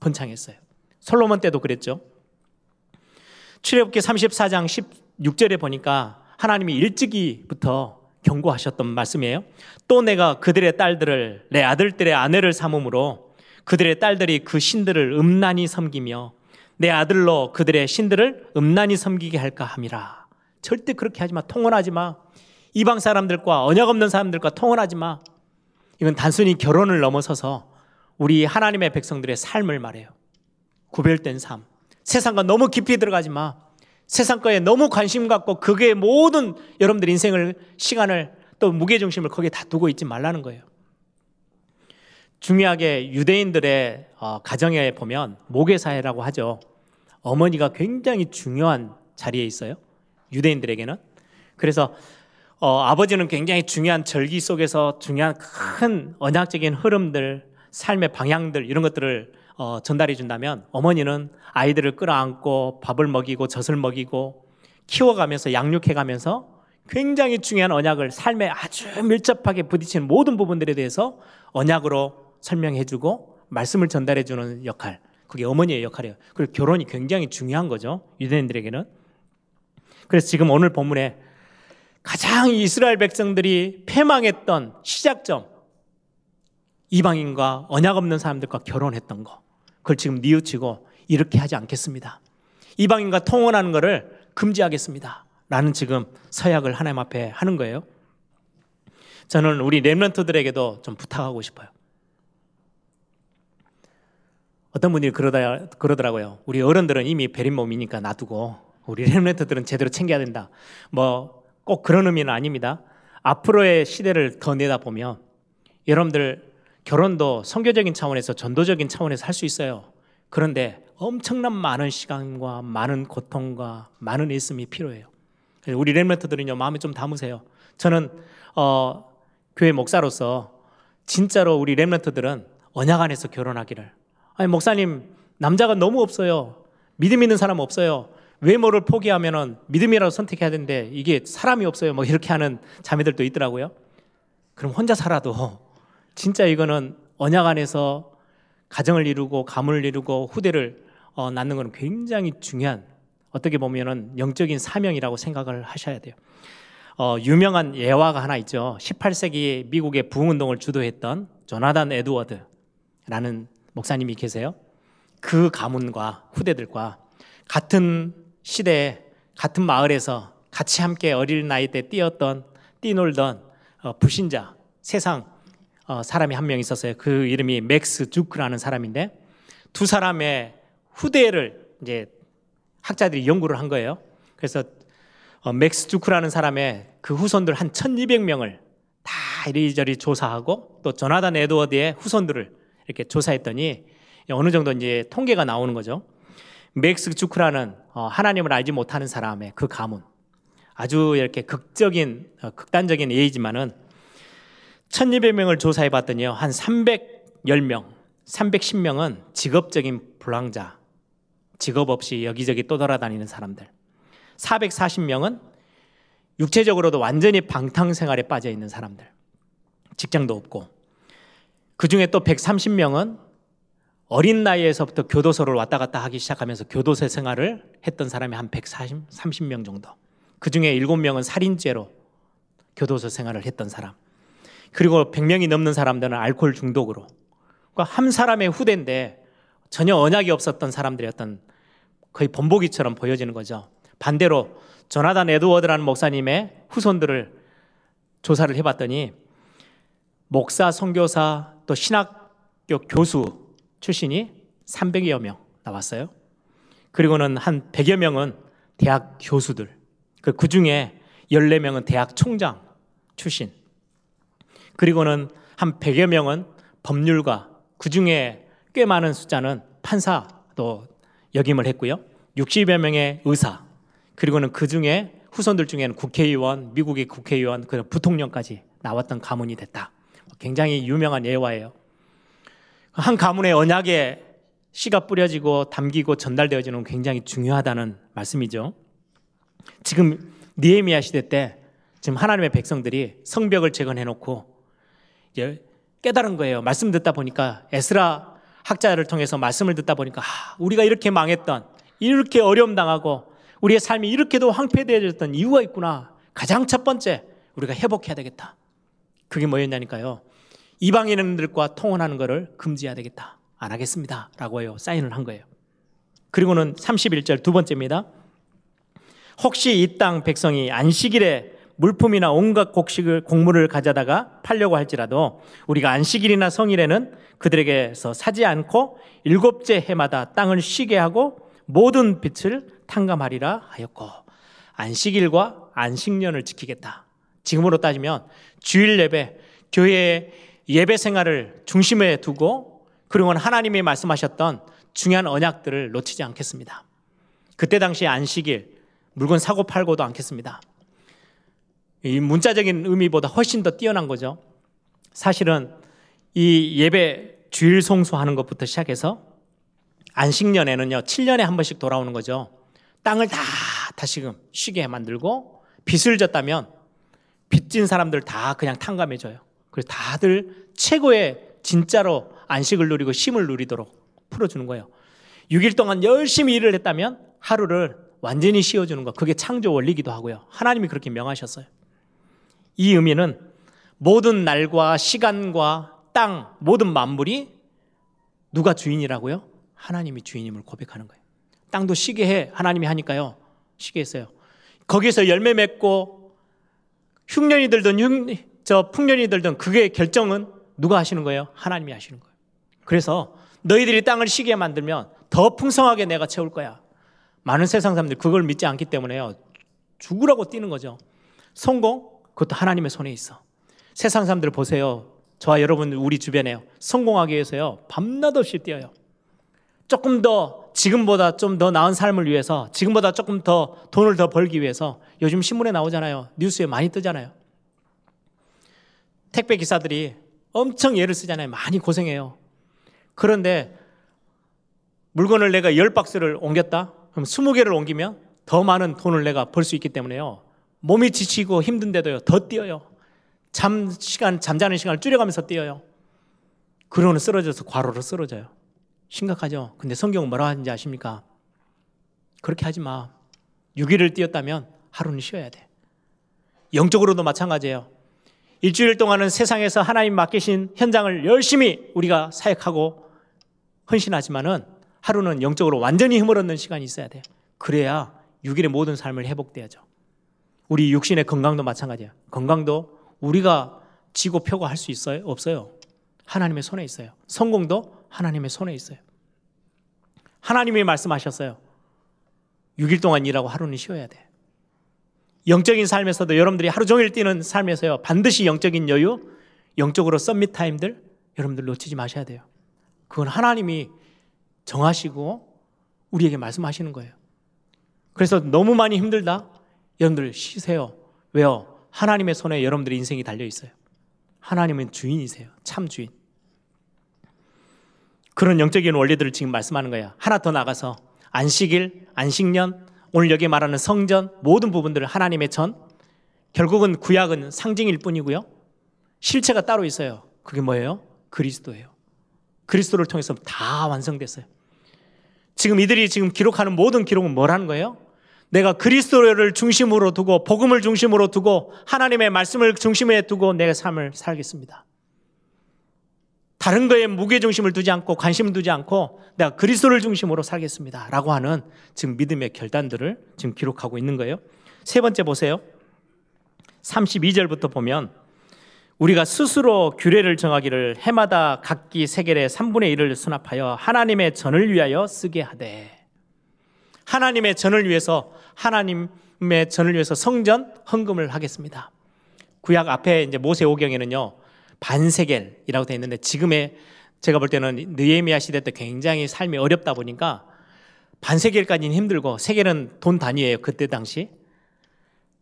번창했어요. 솔로몬 때도 그랬죠. 출애굽기 34장 16절에 보니까 하나님이 일찍이부터 경고하셨던 말씀이에요. 또 내가 그들의 딸들을 내 아들들의 아내를 삼음으로 그들의 딸들이 그 신들을 음란히 섬기며 내 아들로 그들의 신들을 음란히 섬기게 할까 함이라. 절대 그렇게 하지 마. 통혼하지 마. 이방 사람들과 언약 없는 사람들과 통혼하지 마. 이건 단순히 결혼을 넘어서서 우리 하나님의 백성들의 삶을 말해요. 구별된 삶. 세상과 너무 깊이 들어가지 마. 세상 거에 너무 관심 갖고 그게 모든 여러분들 인생을 시간을 또 무게 중심을 거기에 다 두고 있지 말라는 거예요. 중요하게 유대인들의 어, 가정에 보면 모계사회라고 하죠. 어머니가 굉장히 중요한 자리에 있어요. 유대인들에게는. 그래서 어, 아버지는 굉장히 중요한 절기 속에서 중요한 큰 언약적인 흐름들, 삶의 방향들 이런 것들을 어, 전달해 준다면 어머니는 아이들을 끌어안고 밥을 먹이고 젖을 먹이고 키워가면서 양육해가면서 굉장히 중요한 언약을 삶에 아주 밀접하게 부딪히는 모든 부분들에 대해서 언약으로 설명해주고 말씀을 전달해 주는 역할. 그게 어머니의 역할이에요. 그리고 결혼이 굉장히 중요한 거죠. 유대인들에게는. 그래서 지금 오늘 본문에 가장 이스라엘 백성들이 패망했던 시작점, 이방인과 언약 없는 사람들과 결혼했던 거. 그걸 지금 뉘우치고 이렇게 하지 않겠습니다. 이방인과 통혼하는 것을 금지하겠습니다. 라는 지금 서약을 하나님 앞에 하는 거예요. 저는 우리 랩런트들에게도 좀 부탁하고 싶어요. 어떤 분들이 그러다, 그러더라고요. 우리 어른들은 이미 베린 몸이니까 놔두고 우리 랩런트들은 제대로 챙겨야 된다. 뭐 꼭 그런 의미는 아닙니다. 앞으로의 시대를 더 내다보면 여러분들 결혼도 성교적인 차원에서 전도적인 차원에서 할 수 있어요. 그런데 엄청난 많은 시간과 많은 고통과 많은 애씀이 필요해요. 우리 렘런트들은요 마음에 좀 담으세요. 저는 어, 교회 목사로서 진짜로 우리 렘런트들은 언약 안에서 결혼하기를. 아니 목사님 남자가 너무 없어요. 믿음 있는 사람 없어요. 외모를 포기하면은 믿음이라도 선택해야 되는데 이게 사람이 없어요. 뭐 이렇게 하는 자매들도 있더라고요. 그럼 혼자 살아도 진짜 이거는 언약 안에서 가정을 이루고 가문을 이루고 후대를 어, 낳는 것은 굉장히 중요한 어떻게 보면은 영적인 사명이라고 생각을 하셔야 돼요. 어, 유명한 예화가 하나 있죠. 18세기 미국의 부흥운동을 주도했던 조나단 에드워드라는 목사님이 계세요. 그 가문과 후대들과 같은 시대에 같은 마을에서 같이 함께 어릴 나이 때 뛰었던 뛰놀던 어, 불신자 세상 어, 사람이 한 명 있었어요. 그 이름이 맥스 주크라는 사람인데 두 사람의 후대를 이제 학자들이 연구를 한 거예요. 그래서 어, 맥스 주크라는 사람의 그 후손들 한 1200명을 다 이리저리 조사하고 또 조나단 에드워드의 후손들을 이렇게 조사했더니 어느 정도 이제 통계가 나오는 거죠. 맥스 주크라는 어, 하나님을 알지 못하는 사람의 그 가문. 아주 이렇게 극적인 어, 극단적인 예이지만은 1200명을 조사해 봤더니요. 한 310명, 310명은 직업적인 부랑자. 직업 없이 여기저기 떠돌아다니는 사람들. 440명은 육체적으로도 완전히 방탕 생활에 빠져 있는 사람들. 직장도 없고. 그 중에 또 130명은 어린 나이에서부터 교도소를 왔다 갔다 하기 시작하면서 교도소 생활을 했던 사람이 한 140, 30명 정도. 그 중에 7명은 살인죄로 교도소 생활을 했던 사람. 그리고 100명이 넘는 사람들은 알코올 중독으로. 그러니까 한 사람의 후대인데 전혀 언약이 없었던 사람들의 어떤 거의 본보기처럼 보여지는 거죠. 반대로 조나단 에드워드라는 목사님의 후손들을 조사를 해봤더니 목사, 선교사, 또 신학교 교수 출신이 300여 명 나왔어요. 그리고는 한 100여 명은 대학 교수들. 그 중에 14명은 대학 총장 출신. 그리고는 한 100여 명은 법률가. 그 중에 꽤 많은 숫자는 판사도 역임을 했고요. 60여 명의 의사. 그리고는 그 중에 후손들 중에는 국회의원, 미국의 국회의원, 그 부통령까지 나왔던 가문이 됐다. 굉장히 유명한 예화예요. 한 가문의 언약에 씨가 뿌려지고 담기고 전달되어지는 굉장히 중요하다는 말씀이죠. 지금 니에미아 시대 때 지금 하나님의 백성들이 성벽을 재건해 놓고 이제 깨달은 거예요. 말씀 듣다 보니까 에스라 학자를 통해서 말씀을 듣다 보니까 아, 우리가 이렇게 망했던 이렇게 어려움 당하고 우리의 삶이 이렇게도 황폐되어졌던 이유가 있구나. 가장 첫 번째 우리가 회복해야 되겠다. 그게 뭐였냐니까요. 이방인들과 통혼하는 것을 금지해야 되겠다. 안 하겠습니다. 라고 해요. 사인을 한 거예요. 그리고는 31절 두 번째입니다. 혹시 이 땅 백성이 안식일에 물품이나 온갖 곡식을 곡물을 가져다가 팔려고 할지라도 우리가 안식일이나 성일에는 그들에게서 사지 않고 일곱째 해마다 땅을 쉬게 하고 모든 빛을 탕감하리라 하였고 안식일과 안식년을 지키겠다. 지금으로 따지면 주일 예배, 교회의 예배 생활을 중심에 두고 그리고는 하나님이 말씀하셨던 중요한 언약들을 놓치지 않겠습니다. 그때 당시 안식일 물건 사고 팔고도 않겠습니다. 이 문자적인 의미보다 훨씬 더 뛰어난 거죠. 사실은 이 예배 주일 송수하는 것부터 시작해서 안식년에는요, 7년에 한 번씩 돌아오는 거죠. 땅을 다 다시금 쉬게 만들고 빚을 졌다면 빚진 사람들 다 그냥 탕감해줘요. 그래서 다들 최고의 진짜로 안식을 누리고 쉼을 누리도록 풀어주는 거예요. 6일 동안 열심히 일을 했다면 하루를 완전히 쉬어주는 거. 그게 창조 원리기도 하고요. 하나님이 그렇게 명하셨어요. 이 의미는 모든 날과 시간과 땅, 모든 만물이 누가 주인이라고요? 하나님이 주인임을 고백하는 거예요. 땅도 쉬게 해. 하나님이 하니까요. 쉬게 했어요. 거기서 열매 맺고 흉년이 들든 흉, 저 풍년이 들든 그게 결정은 누가 하시는 거예요? 하나님이 하시는 거예요. 그래서 너희들이 땅을 쉬게 만들면 더 풍성하게 내가 채울 거야. 많은 세상 사람들이 그걸 믿지 않기 때문에요. 죽으라고 뛰는 거죠. 성공? 그것도 하나님의 손에 있어. 세상 사람들 보세요. 저와 여러분 우리 주변에요. 성공하기 위해서요. 밤낮 없이 뛰어요. 조금 더 지금보다 좀 더 나은 삶을 위해서 지금보다 조금 더 돈을 더 벌기 위해서 요즘 신문에 나오잖아요. 뉴스에 많이 뜨잖아요. 택배 기사들이 엄청 애를 쓰잖아요. 많이 고생해요. 그런데 물건을 내가 10박스를 옮겼다? 그럼 20개를 옮기면 더 많은 돈을 내가 벌 수 있기 때문에요. 몸이 지치고 힘든데도요. 더 뛰어요. 잠 시간 잠자는 시간을 줄여가면서 뛰어요. 그러고는 쓰러져서 과로로 쓰러져요. 심각하죠. 근데 성경은 뭐라 하는지 아십니까? 그렇게 하지 마. 6일을 뛰었다면 하루는 쉬어야 돼. 영적으로도 마찬가지예요. 일주일 동안은 세상에서 하나님 맡기신 현장을 열심히 우리가 사역하고 헌신하지만은 하루는 영적으로 완전히 얻는 시간이 있어야 돼. 그래야 6일의 모든 삶을 회복돼야죠. 우리 육신의 건강도 마찬가지야. 건강도 우리가 지고 펴고 할 수 있어요? 없어요. 하나님의 손에 있어요. 성공도 하나님의 손에 있어요. 하나님이 말씀하셨어요. 6일 동안 일하고 하루는 쉬어야 돼. 영적인 삶에서도 여러분들이 하루 종일 뛰는 삶에서요. 반드시 영적인 여유, 영적으로 썸밋 타임들 여러분들 놓치지 마셔야 돼요. 그건 하나님이 정하시고 우리에게 말씀하시는 거예요. 그래서 너무 많이 힘들다? 여러분들 쉬세요. 왜요? 하나님의 손에 여러분들의 인생이 달려 있어요. 하나님은 주인이세요. 참 주인. 그런 영적인 원리들을 지금 말씀하는 거예요. 하나 더 나가서 안식일, 안식년, 오늘 여기 말하는 성전 모든 부분들을 하나님의 전 결국은 구약은 상징일 뿐이고요. 실체가 따로 있어요. 그게 뭐예요? 그리스도예요. 그리스도를 통해서 다 완성됐어요. 지금 이들이 지금 기록하는 모든 기록은 뭐라는 거예요? 내가 그리스도를 중심으로 두고 복음을 중심으로 두고 하나님의 말씀을 중심에 두고 내 삶을 살겠습니다. 다른 거에 무게 중심을 두지 않고 관심을 두지 않고 내가 그리스도를 중심으로 살겠습니다. 라고 하는 지금 믿음의 결단들을 지금 기록하고 있는 거예요. 세 번째 보세요. 32절부터 보면 우리가 스스로 규례를 정하기를 해마다 각기 세겔의 3분의 1을 수납하여 하나님의 전을 위하여 쓰게 하되 하나님의 전을 위해서 하나님의 전을 위해서 성전 헌금을 하겠습니다. 구약 앞에 이제 모세 오경에는요. 반세겔이라고 되어 있는데 지금의 제가 볼 때는 느헤미야 시대 때 굉장히 삶이 어렵다 보니까 반세겔까지는 힘들고 세겔은 돈 단위예요. 그때 당시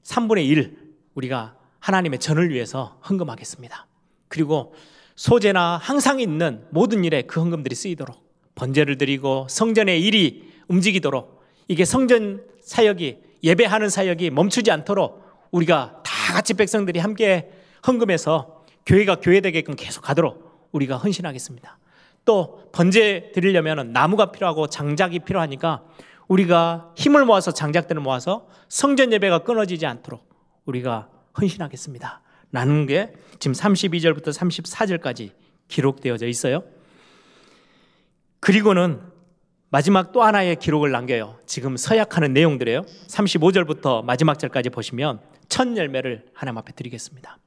3분의 1 우리가 하나님의 전을 위해서 헌금하겠습니다. 그리고 소재나 항상 있는 모든 일에 그 헌금들이 쓰이도록 번제를 드리고 성전의 일이 움직이도록 이게 성전 사역이 예배하는 사역이 멈추지 않도록 우리가 다 같이 백성들이 함께 헌금해서 교회가 교회 되게끔 계속 가도록 우리가 헌신하겠습니다. 또 번제 드리려면 나무가 필요하고 장작이 필요하니까 우리가 힘을 모아서 장작들을 모아서 성전 예배가 끊어지지 않도록 우리가 헌신하겠습니다. 라는 게 지금 32절부터 34절까지 기록되어져 있어요. 그리고는 마지막 또 하나의 기록을 남겨요. 지금 서약하는 내용들이에요. 35절부터 마지막 절까지 보시면 첫 열매를 하나님 앞에 드리겠습니다.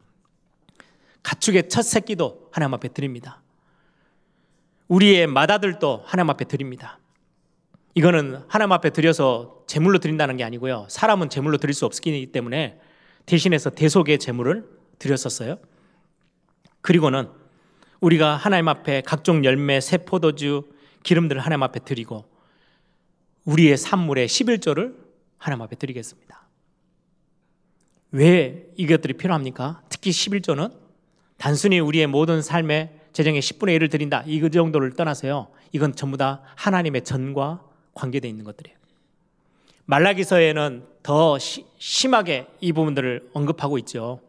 가축의 첫 새끼도 하나님 앞에 드립니다. 우리의 맏아들도 하나님 앞에 드립니다. 이거는 하나님 앞에 드려서 제물로 드린다는 게 아니고요. 사람은 제물로 드릴 수 없기 때문에 대신해서 대속의 제물을 드렸었어요. 그리고는 우리가 하나님 앞에 각종 열매, 새 포도주, 기름들을 하나님 앞에 드리고 우리의 산물의 11조를 하나님 앞에 드리겠습니다. 왜 이것들이 필요합니까? 특히 11조는 단순히 우리의 모든 삶의 재정의 10분의 1을 드린다. 이 정도를 떠나서요. 이건 전부 다 하나님의 전과 관계되어 있는 것들이에요. 말라기서에는 더 시, 심하게 이 부분들을 언급하고 있죠.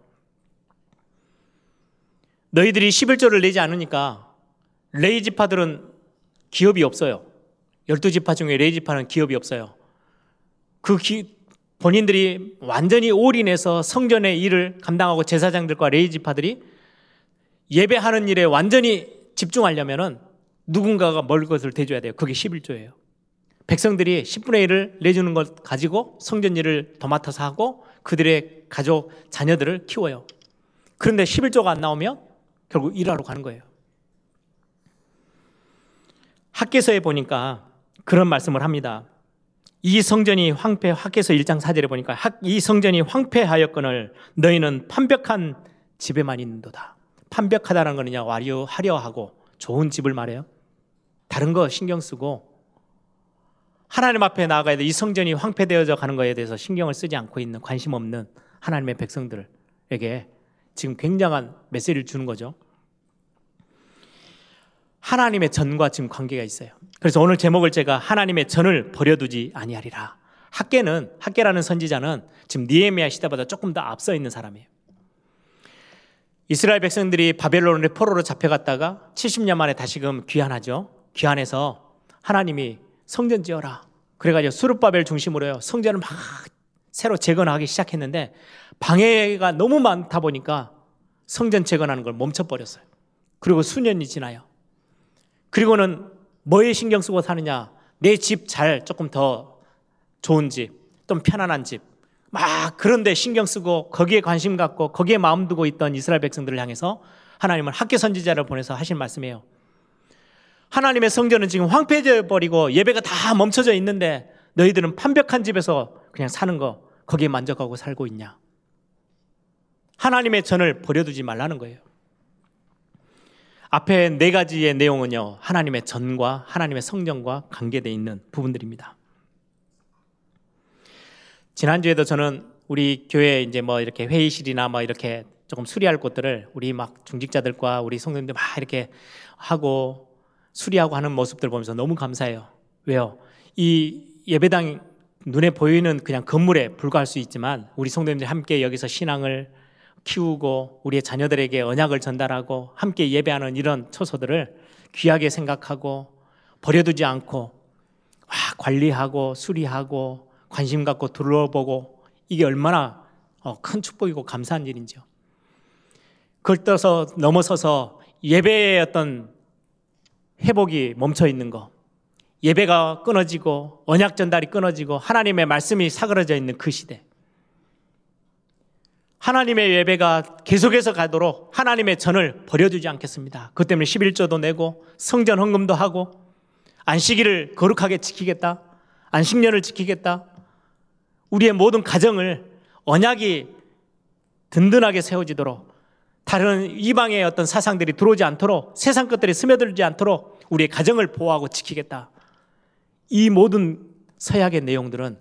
너희들이 11조를 내지 않으니까 레위 지파들은 기업이 없어요. 12지파 중에 레위 지파는 기업이 없어요. 그 기, 본인들이 완전히 올인해서 성전의 일을 감당하고 제사장들과 레위 지파들이 예배하는 일에 완전히 집중하려면은 누군가가 먹을 것을 대줘야 돼요. 그게 11조예요. 백성들이 10분의 1을 내주는 것 가지고 성전 일을 더 맡아서 하고 그들의 가족, 자녀들을 키워요. 그런데 11조가 안 나오면 결국 일하러 가는 거예요. 학계서에 보니까 그런 말씀을 합니다. 이 성전이 황폐, 학계서 1장 4절에 보니까 이 성전이 황폐하였거늘 너희는 판벽한 집에만 있는도다. 판벽하다는 거는요, 와려, 하려 하고 좋은 집을 말해요. 다른 거 신경 쓰고 하나님 앞에 나아가야 돼. 이 성전이 황폐되어져 가는 것에 대해서 신경을 쓰지 않고 있는 관심 없는 하나님의 백성들에게 지금 굉장한 메시지를 주는 거죠. 하나님의 전과 지금 관계가 있어요. 그래서 오늘 제목을 제가 하나님의 전을 버려두지 아니하리라. 학계는 학계라는 선지자는 지금 니에미아 시대보다 조금 더 앞서 있는 사람이에요. 이스라엘 백성들이 바벨론의 포로로 잡혀갔다가 70년 만에 다시금 귀환하죠. 귀환해서 하나님이 성전 지어라. 그래가지고 수르바벨 중심으로요. 성전을 막 새로 재건하기 시작했는데 방해가 너무 많다 보니까 성전 재건하는 걸 멈춰버렸어요. 그리고 수년이 지나요. 그리고는 뭐에 신경 쓰고 사느냐? 내 집 잘 조금 더 좋은 집, 좀 편안한 집. 막 그런데 신경 쓰고 거기에 관심 갖고 거기에 마음 두고 있던 이스라엘 백성들을 향해서 하나님은 학교 선지자를 보내서 하신 말씀이에요. 하나님의 성전은 지금 황폐해 버리고 예배가 다 멈춰져 있는데 너희들은 판벽한 집에서 그냥 사는 거 거기에 만족하고 살고 있냐? 하나님의 전을 버려두지 말라는 거예요. 앞에 네 가지의 내용은요, 하나님의 전과 하나님의 성령과 관계되어 있는 부분들입니다. 지난주에도 저는 우리 교회 이제 뭐 이렇게 회의실이나 뭐 이렇게 조금 수리할 곳들을 우리 막 중직자들과 우리 성도님들 막 이렇게 하고 수리하고 하는 모습들 보면서 너무 감사해요. 왜요? 이 예배당 눈에 보이는 그냥 건물에 불과할 수 있지만 우리 성도님들 함께 여기서 신앙을 키우고 우리의 자녀들에게 언약을 전달하고 함께 예배하는 이런 초소들을 귀하게 생각하고 버려두지 않고 와, 관리하고 수리하고 관심 갖고 둘러보고 이게 얼마나 어, 큰 축복이고 감사한 일인지요. 그걸 떠서 넘어서서 예배의 어떤 회복이 멈춰 있는 거, 예배가 끊어지고 언약 전달이 끊어지고 하나님의 말씀이 사그러져 있는 그 시대. 하나님의 예배가 계속해서 가도록 하나님의 전을 버려두지 않겠습니다. 그 때문에 11조도 내고 성전 헌금도 하고 안식일을 거룩하게 지키겠다. 안식년을 지키겠다. 우리의 모든 가정을 언약이 든든하게 세워지도록 다른 이방의 어떤 사상들이 들어오지 않도록 세상 것들이 스며들지 않도록 우리의 가정을 보호하고 지키겠다. 이 모든 서약의 내용들은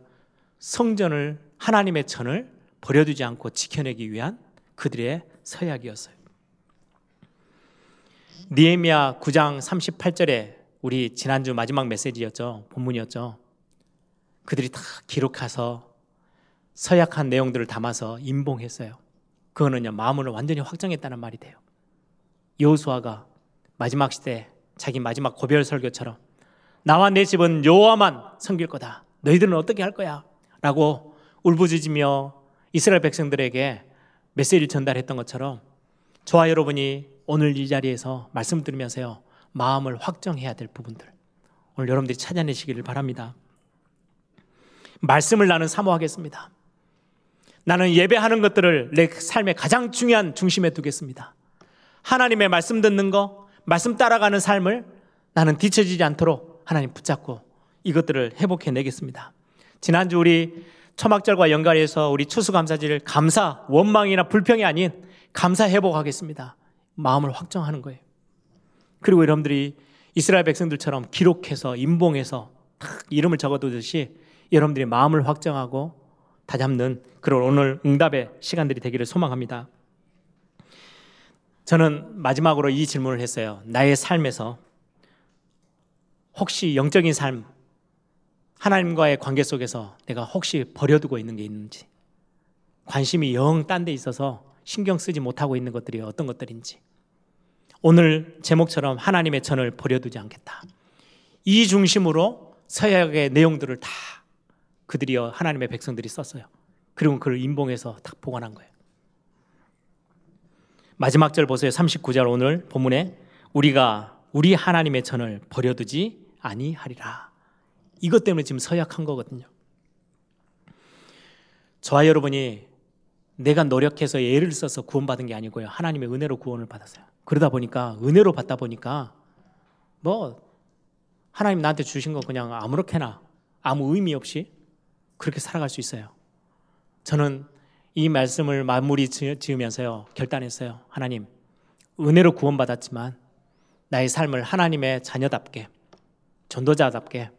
성전을 하나님의 전을 버려두지 않고 지켜내기 위한 그들의 서약이었어요. 니에미야 9장 38절에 우리 지난주 마지막 메시지였죠. 본문이었죠. 그들이 다 기록해서 서약한 내용들을 담아서 임봉했어요. 그거는요 마음을 완전히 확정했다는 말이 돼요. 여호수아가 마지막 시대 자기 마지막 고별 설교처럼 나와 내 집은 여호와만 섬길 거다. 너희들은 어떻게 할 거야? 라고 울부짖으며 이스라엘 백성들에게 메시지를 전달했던 것처럼 저와 여러분이 오늘 이 자리에서 말씀 들으면서요 마음을 확정해야 될 부분들 오늘 여러분들이 찾아내시기를 바랍니다. 말씀을 나는 사모하겠습니다. 나는 예배하는 것들을 내 삶의 가장 중요한 중심에 두겠습니다. 하나님의 말씀 듣는 거, 말씀 따라가는 삶을 나는 뒤처지지 않도록 하나님 붙잡고 이것들을 회복해 내겠습니다. 지난주 우리 초막절과 연관해서 우리 추수감사지를 감사, 원망이나 불평이 아닌 감사 회복하겠습니다. 마음을 확정하는 거예요. 그리고 여러분들이 이스라엘 백성들처럼 기록해서 임봉해서 딱 이름을 적어두듯이 여러분들이 마음을 확정하고 다 잡는 그런 오늘 응답의 시간들이 되기를 소망합니다. 저는 마지막으로 이 질문을 했어요. 나의 삶에서 혹시 영적인 삶, 하나님과의 관계 속에서 내가 혹시 버려두고 있는 게 있는지, 관심이 영 딴 데 있어서 신경 쓰지 못하고 있는 것들이 어떤 것들인지, 오늘 제목처럼 하나님의 전을 버려두지 않겠다. 이 중심으로 서약의 내용들을 다 그들이 하나님의 백성들이 썼어요. 그리고 그를 임봉해서 딱 보관한 거예요. 마지막 절 보세요. 39절 오늘 본문에 우리가 우리 하나님의 전을 버려두지 아니하리라. 이것 때문에 지금 서약한 거거든요. 저와 여러분이 내가 노력해서 예를 써서 구원받은 게 아니고요. 하나님의 은혜로 구원을 받았어요. 그러다 보니까 은혜로 받다 보니까 뭐 하나님 나한테 주신 거 그냥 아무렇게나 아무 의미 없이 그렇게 살아갈 수 있어요. 저는 이 말씀을 마무리 지으면서요. 결단했어요. 하나님, 은혜로 구원받았지만 나의 삶을 하나님의 자녀답게 전도자답게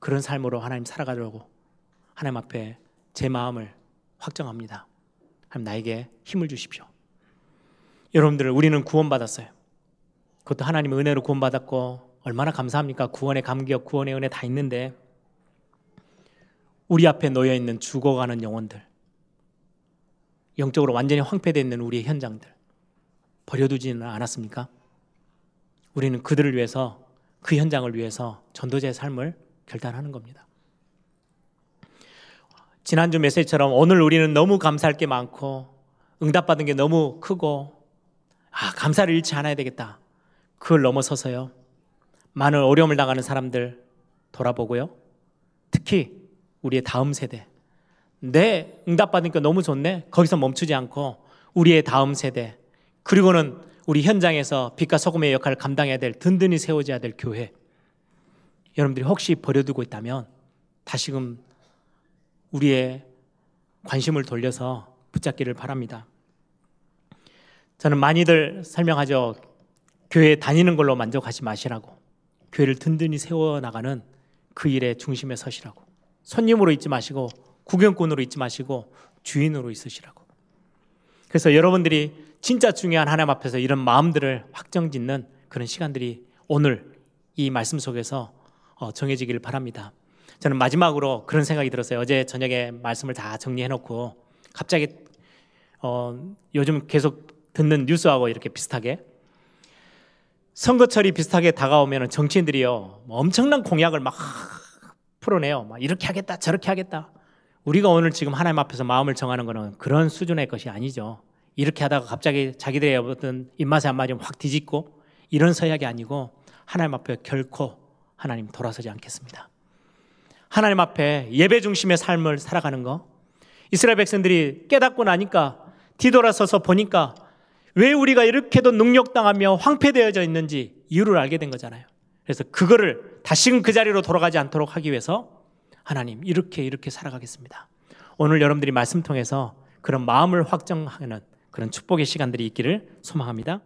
그런 삶으로 하나님 살아가려고 하나님 앞에 제 마음을 확정합니다. 하나님 나에게 힘을 주십시오. 여러분들 우리는 구원받았어요. 그것도 하나님의 은혜로 구원받았고 얼마나 감사합니까? 구원의 감격, 구원의 은혜 다 있는데 우리 앞에 놓여 있는 죽어가는 영혼들, 영적으로 완전히 황폐되어 있는 우리의 현장들 버려두지는 않았습니까? 우리는 그들을 위해서 그 현장을 위해서 전도자의 삶을 결단하는 겁니다. 지난주 메시지처럼 오늘 우리는 너무 감사할 게 많고 응답받은 게 너무 크고 아, 감사를 잃지 않아야 되겠다. 그걸 넘어서서요. 많은 어려움을 당하는 사람들 돌아보고요. 특히 우리의 다음 세대. 내 응답받은 게 너무 좋네. 거기서 멈추지 않고 우리의 다음 세대. 그리고는 우리 현장에서 빛과 소금의 역할을 감당해야 될 든든히 세워져야 될 교회. 여러분들이 혹시 버려두고 있다면 다시금 우리의 관심을 돌려서 붙잡기를 바랍니다. 저는 많이들 설명하죠. 교회 다니는 걸로 만족하지 마시라고 교회를 든든히 세워 나가는 그 일의 중심에 서시라고 손님으로 있지 마시고 구경꾼으로 있지 마시고 주인으로 있으시라고. 그래서 여러분들이 진짜 중요한 하나님 앞에서 이런 마음들을 확정짓는 그런 시간들이 오늘 이 말씀 속에서 어, 정해지기를 바랍니다. 저는 마지막으로 그런 생각이 들었어요. 어제 저녁에 말씀을 다 정리해 놓고 갑자기 어, 요즘 계속 듣는 뉴스하고 이렇게 비슷하게 선거철이 비슷하게 다가오면 정치인들이요 뭐 엄청난 공약을 막 풀어내요. 막 이렇게 하겠다, 저렇게 하겠다. 우리가 오늘 지금 하나님 앞에서 마음을 정하는 것은 그런 수준의 것이 아니죠. 이렇게 하다가 갑자기 자기들의 어떤 입맛에 안 맞으면 확 뒤집고 이런 서약이 아니고 하나님 앞에 결코 하나님 돌아서지 않겠습니다. 하나님 앞에 예배 중심의 삶을 살아가는 거. 이스라엘 백성들이 깨닫고 나니까 뒤돌아서서 보니까 왜 우리가 이렇게도 능력당하며 황폐되어져 있는지 이유를 알게 된 거잖아요. 그래서 그거를 다시금 그 자리로 돌아가지 않도록 하기 위해서 하나님 이렇게 이렇게 살아가겠습니다. 오늘 여러분들이 말씀 통해서 그런 마음을 확정하는 그런 축복의 시간들이 있기를 소망합니다.